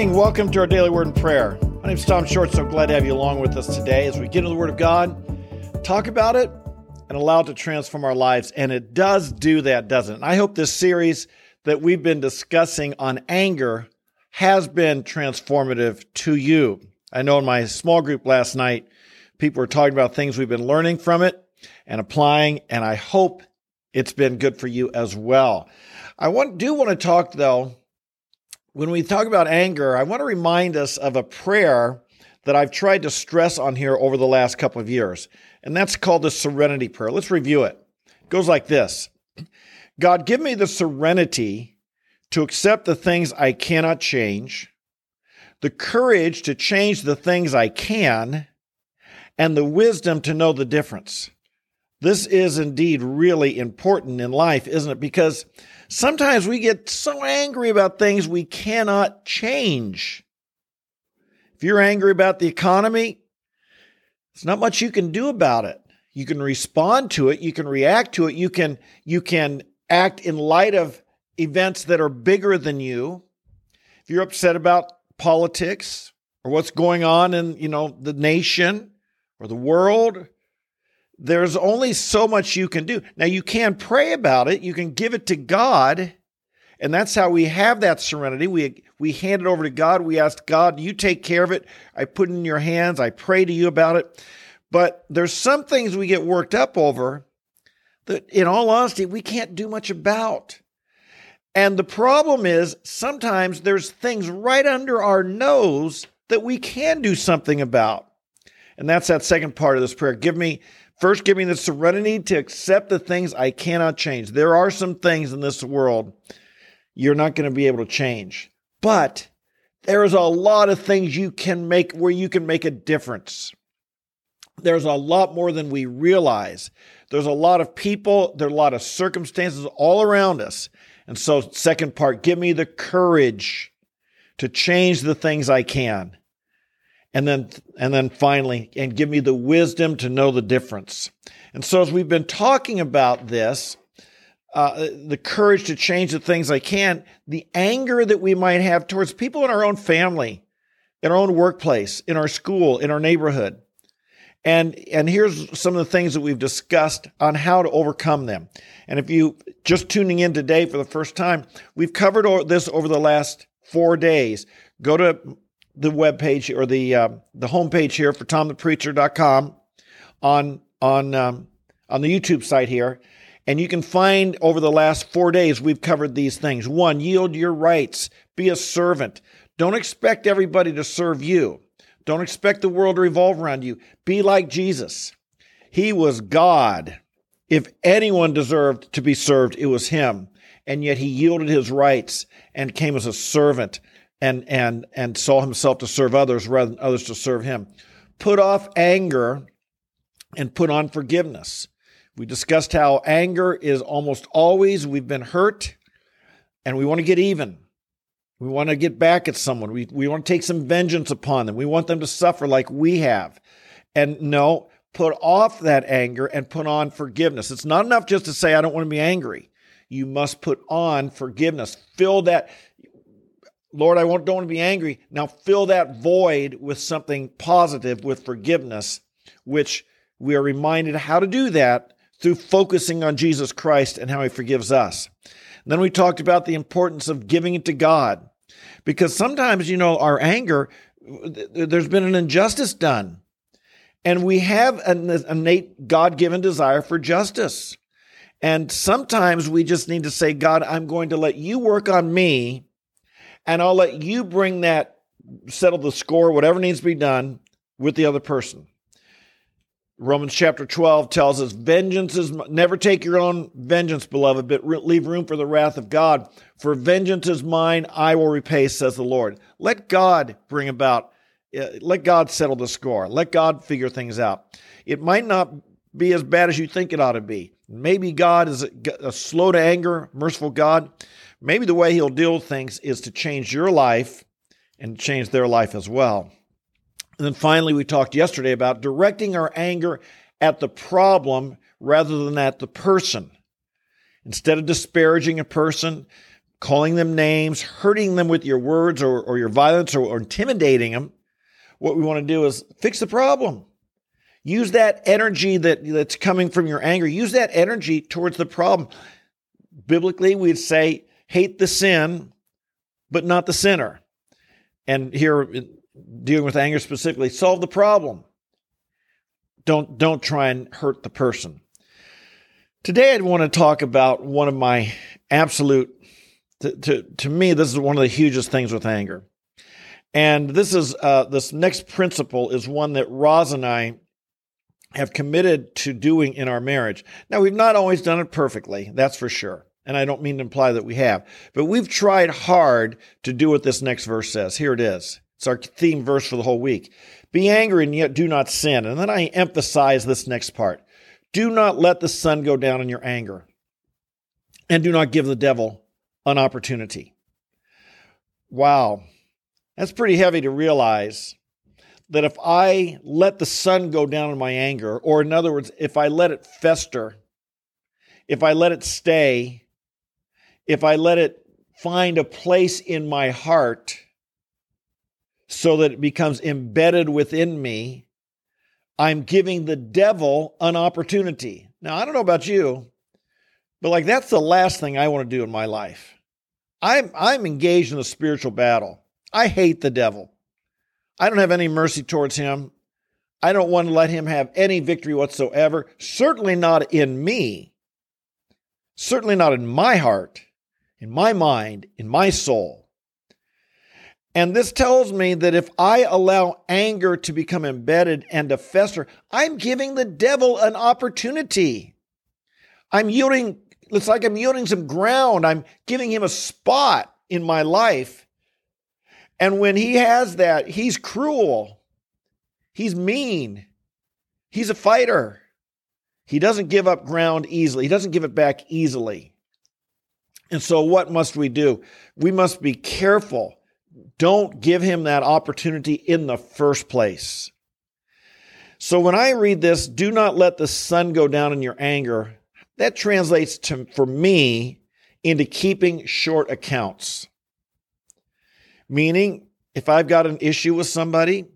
morning. Welcome to our daily word and prayer. My name is Tom Short. So glad to have you along with us today as we get into the Word of God, talk about it, and allow it to transform our lives. And it does do that, doesn't it? I hope this series that we've been discussing on anger has been transformative to you. I know in my small group last night, people were talking about things we've been learning from it and applying, and I hope it's been good for you as well. I want, do want to talk though when we talk about anger, I want to remind us of a prayer that I've tried to stress on here over the last couple of years, and that's called the serenity prayer. Let's review it. It goes like this God, give me the serenity to accept the things I cannot change, the courage to change the things I can, and the wisdom to know the difference. This is indeed really important in life, isn't it? Because sometimes we get so angry about things we cannot change. If you're angry about the economy, there's not much you can do about it. You can respond to it, you can react to it, you can you can act in light of events that are bigger than you. If you're upset about politics or what's going on in, you know, the nation or the world, there's only so much you can do. Now, you can pray about it, you can give it to God. And that's how we have that serenity. We, we hand it over to God. We ask God, you take care of it. I put it in your hands. I pray to you about it. But there's some things we get worked up over that, in all honesty, we can't do much about. And the problem is sometimes there's things right under our nose that we can do something about. And that's that second part of this prayer. Give me First, give me the serenity to accept the things I cannot change. There are some things in this world you're not going to be able to change, but there is a lot of things you can make where you can make a difference. There's a lot more than we realize. There's a lot of people, there are a lot of circumstances all around us. And so, second part, give me the courage to change the things I can and then and then finally and give me the wisdom to know the difference. And so as we've been talking about this uh, the courage to change the things i can the anger that we might have towards people in our own family in our own workplace in our school in our neighborhood. And and here's some of the things that we've discussed on how to overcome them. And if you just tuning in today for the first time we've covered this over the last four days. Go to the web page or the uh, the homepage here for tomthepreacher.com on on um, on the YouTube site here, and you can find over the last four days we've covered these things. One, yield your rights, be a servant. Don't expect everybody to serve you. Don't expect the world to revolve around you. Be like Jesus. He was God. If anyone deserved to be served, it was him. And yet he yielded his rights and came as a servant and and and saw himself to serve others rather than others to serve him. Put off anger and put on forgiveness. We discussed how anger is almost always we've been hurt and we want to get even. We want to get back at someone. We, we want to take some vengeance upon them. We want them to suffer like we have. And no, put off that anger and put on forgiveness. It's not enough just to say, I don't want to be angry. You must put on forgiveness. Fill that, Lord, I don't want to be angry. Now fill that void with something positive, with forgiveness, which we are reminded how to do that through focusing on Jesus Christ and how he forgives us. And then we talked about the importance of giving it to God. Because sometimes, you know, our anger, there's been an injustice done. And we have an innate God given desire for justice. And sometimes we just need to say, God, I'm going to let you work on me and I'll let you bring that, settle the score, whatever needs to be done with the other person. Romans chapter 12 tells us, Vengeance is, never take your own vengeance, beloved, but leave room for the wrath of God. For vengeance is mine, I will repay, says the Lord. Let God bring about, uh, let God settle the score. Let God figure things out. It might not be as bad as you think it ought to be. Maybe God is a, a slow to anger, merciful God. Maybe the way he'll deal with things is to change your life and change their life as well. And then finally, we talked yesterday about directing our anger at the problem rather than at the person. Instead of disparaging a person, calling them names, hurting them with your words or, or your violence or, or intimidating them. What we want to do is fix the problem. Use that energy that, that's coming from your anger, use that energy towards the problem. Biblically, we'd say hate the sin, but not the sinner. And here, dealing with anger specifically, solve the problem. Don't, don't try and hurt the person. Today, I'd want to talk about one of my absolute, to, to, to me, this is one of the hugest things with anger. And this is, uh, this next principle is one that Roz and I have committed to doing in our marriage. Now, we've not always done it perfectly, that's for sure. And I don't mean to imply that we have, but we've tried hard to do what this next verse says. Here it is. It's our theme verse for the whole week. Be angry and yet do not sin. And then I emphasize this next part. Do not let the sun go down in your anger, and do not give the devil an opportunity. Wow. That's pretty heavy to realize that if I let the sun go down in my anger, or in other words, if I let it fester, if I let it stay, if I let it find a place in my heart so that it becomes embedded within me, I'm giving the devil an opportunity. Now, I don't know about you, but like that's the last thing I want to do in my life. I'm I'm engaged in a spiritual battle. I hate the devil. I don't have any mercy towards him. I don't want to let him have any victory whatsoever, certainly not in me, certainly not in my heart, in my mind, in my soul. And this tells me that if I allow anger to become embedded and to fester, I'm giving the devil an opportunity. I'm yielding, it's like I'm yielding some ground. I'm giving him a spot in my life and when he has that, he's cruel. He's mean. He's a fighter. He doesn't give up ground easily. He doesn't give it back easily. And so, what must we do? We must be careful. Don't give him that opportunity in the first place. So, when I read this, do not let the sun go down in your anger, that translates to, for me, into keeping short accounts. Meaning, if I've got an issue with somebody,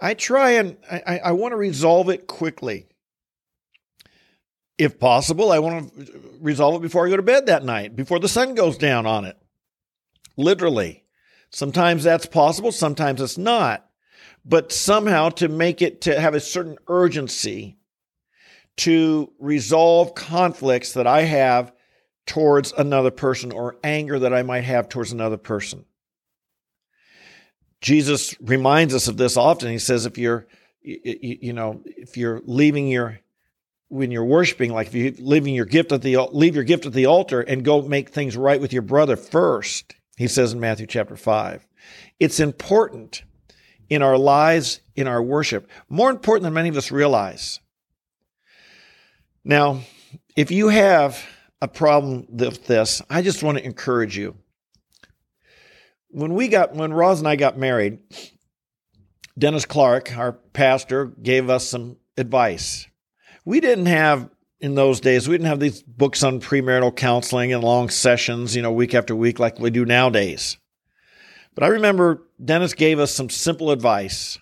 I try and I, I want to resolve it quickly. If possible, I want to resolve it before I go to bed that night, before the sun goes down on it. Literally. Sometimes that's possible, sometimes it's not. But somehow to make it to have a certain urgency to resolve conflicts that I have towards another person or anger that I might have towards another person. Jesus reminds us of this often. He says, if you're, you, know, if you're leaving your, when you're worshiping, like if you're leaving your gift at the, leave your gift at the altar and go make things right with your brother first, he says in Matthew chapter five. It's important in our lives, in our worship, more important than many of us realize. Now, if you have a problem with this, I just want to encourage you when we got when Roz and I got married, Dennis Clark, our pastor, gave us some advice. We didn't have in those days, we didn't have these books on premarital counseling and long sessions, you know, week after week like we do nowadays. But I remember Dennis gave us some simple advice.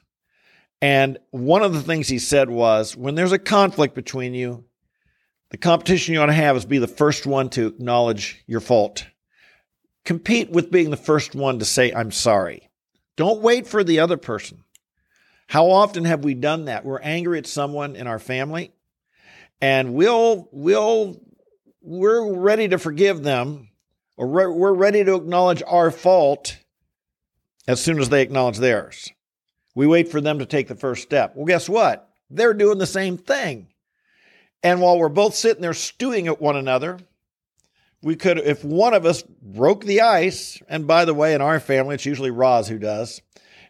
And one of the things he said was when there's a conflict between you, the competition you ought to have is be the first one to acknowledge your fault. Compete with being the first one to say, I'm sorry. Don't wait for the other person. How often have we done that? We're angry at someone in our family and we'll, we'll, we're ready to forgive them or we're ready to acknowledge our fault as soon as they acknowledge theirs. We wait for them to take the first step. Well, guess what? They're doing the same thing. And while we're both sitting there stewing at one another, we could, if one of us broke the ice, and by the way, in our family, it's usually Roz who does,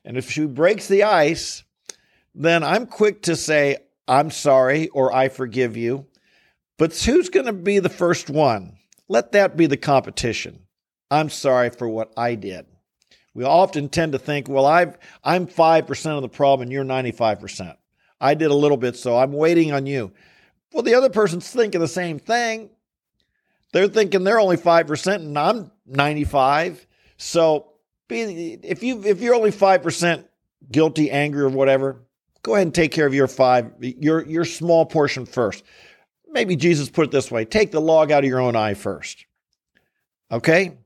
and if she breaks the ice, then I'm quick to say, I'm sorry or I forgive you. But who's going to be the first one? Let that be the competition. I'm sorry for what I did. We often tend to think, well, I've, I'm 5% of the problem and you're 95%. I did a little bit, so I'm waiting on you. Well, the other person's thinking the same thing. They're thinking they're only 5% and I'm 95. So be, if you if you're only 5% guilty, angry or whatever, go ahead and take care of your 5 your your small portion first. Maybe Jesus put it this way, take the log out of your own eye first. Okay?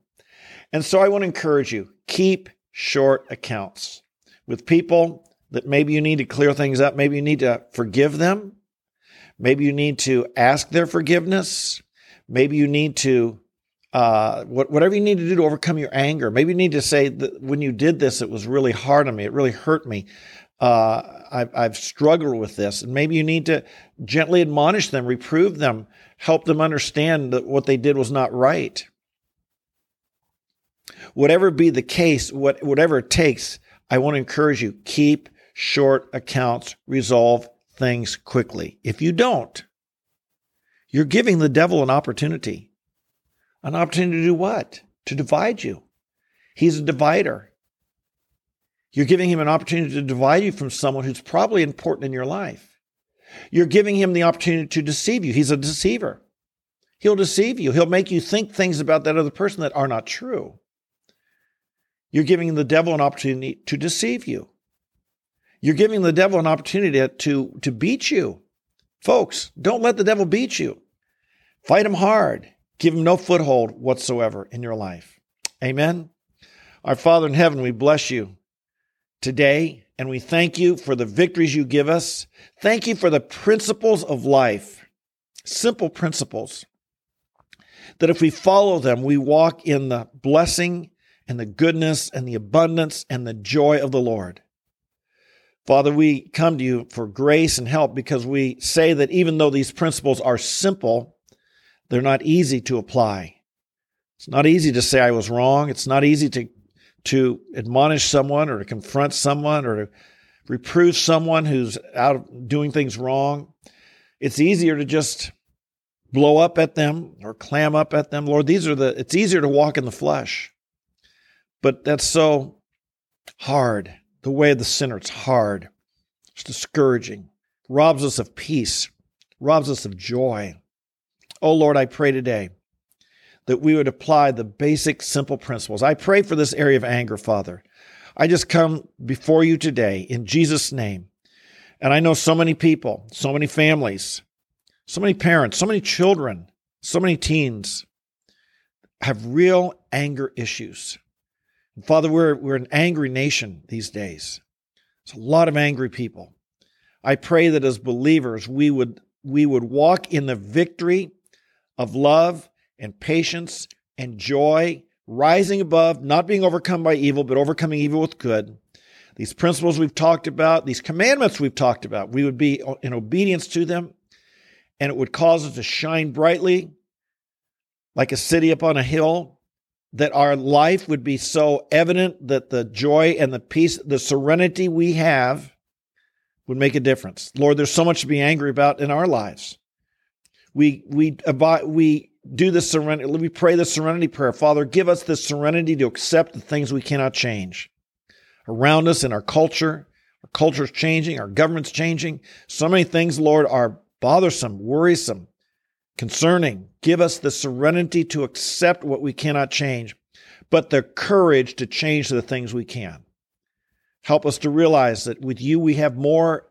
And so I want to encourage you, keep short accounts with people that maybe you need to clear things up, maybe you need to forgive them. Maybe you need to ask their forgiveness. Maybe you need to, uh, whatever you need to do to overcome your anger. Maybe you need to say that when you did this, it was really hard on me. It really hurt me. Uh, I've, I've struggled with this. And maybe you need to gently admonish them, reprove them, help them understand that what they did was not right. Whatever be the case, what, whatever it takes, I want to encourage you keep short accounts, resolve things quickly. If you don't, you're giving the devil an opportunity. An opportunity to do what? To divide you. He's a divider. You're giving him an opportunity to divide you from someone who's probably important in your life. You're giving him the opportunity to deceive you. He's a deceiver. He'll deceive you. He'll make you think things about that other person that are not true. You're giving the devil an opportunity to deceive you. You're giving the devil an opportunity to, to beat you. Folks, don't let the devil beat you. Fight him hard. Give him no foothold whatsoever in your life. Amen. Our Father in heaven, we bless you today and we thank you for the victories you give us. Thank you for the principles of life, simple principles, that if we follow them, we walk in the blessing and the goodness and the abundance and the joy of the Lord. Father, we come to you for grace and help because we say that even though these principles are simple, they're not easy to apply. It's not easy to say I was wrong. It's not easy to, to admonish someone or to confront someone or to reprove someone who's out doing things wrong. It's easier to just blow up at them or clam up at them. Lord, these are the, it's easier to walk in the flesh. But that's so hard the way of the sinner. It's hard, it's discouraging, robs us of peace, robs us of joy. Oh Lord, I pray today that we would apply the basic, simple principles. I pray for this area of anger, Father. I just come before you today in Jesus' name. And I know so many people, so many families, so many parents, so many children, so many teens have real anger issues. Father, we're, we're an angry nation these days. It's a lot of angry people. I pray that as believers, we would, we would walk in the victory of love and patience and joy, rising above, not being overcome by evil, but overcoming evil with good. These principles we've talked about, these commandments we've talked about, we would be in obedience to them, and it would cause us to shine brightly like a city upon a hill that our life would be so evident that the joy and the peace, the serenity we have would make a difference. Lord, there's so much to be angry about in our lives. We we we do the serenity. We pray the serenity prayer. Father, give us the serenity to accept the things we cannot change around us in our culture. Our culture's changing. Our government's changing. So many things, Lord, are bothersome, worrisome, concerning. Give us the serenity to accept what we cannot change, but the courage to change the things we can. Help us to realize that with you we have more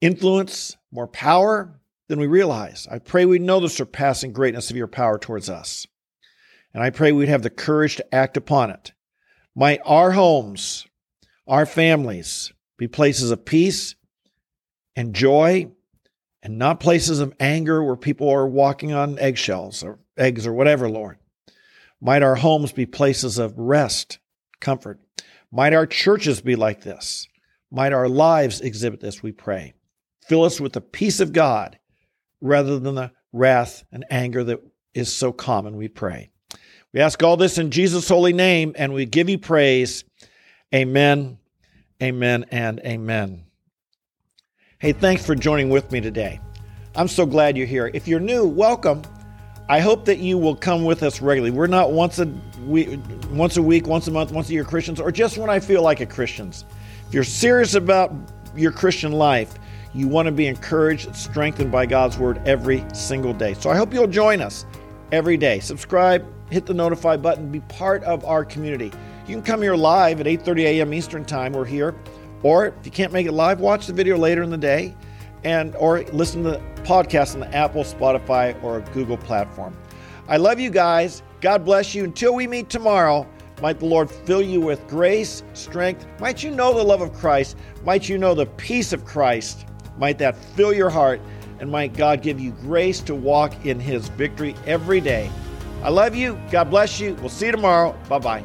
influence, more power than we realize. I pray we'd know the surpassing greatness of your power towards us. And I pray we'd have the courage to act upon it. Might our homes, our families be places of peace and joy and not places of anger where people are walking on eggshells or eggs or whatever, Lord. Might our homes be places of rest, comfort. Might our churches be like this. Might our lives exhibit this, we pray. Fill us with the peace of God rather than the wrath and anger that is so common, we pray. We ask all this in Jesus' holy name and we give you praise. Amen, amen, and amen. Hey, thanks for joining with me today. I'm so glad you're here. If you're new, welcome. I hope that you will come with us regularly. We're not once a week, once a week, once a month, once a year Christians, or just when I feel like a Christians. If you're serious about your Christian life, you want to be encouraged, and strengthened by God's word every single day. So I hope you'll join us every day. Subscribe, hit the notify button, be part of our community. You can come here live at 8:30 a.m. Eastern Time. We're here. Or if you can't make it live, watch the video later in the day and or listen to the podcast on the Apple, Spotify, or Google platform. I love you guys. God bless you. Until we meet tomorrow, might the Lord fill you with grace, strength. Might you know the love of Christ. Might you know the peace of Christ. Might that fill your heart. And might God give you grace to walk in his victory every day. I love you. God bless you. We'll see you tomorrow. Bye bye.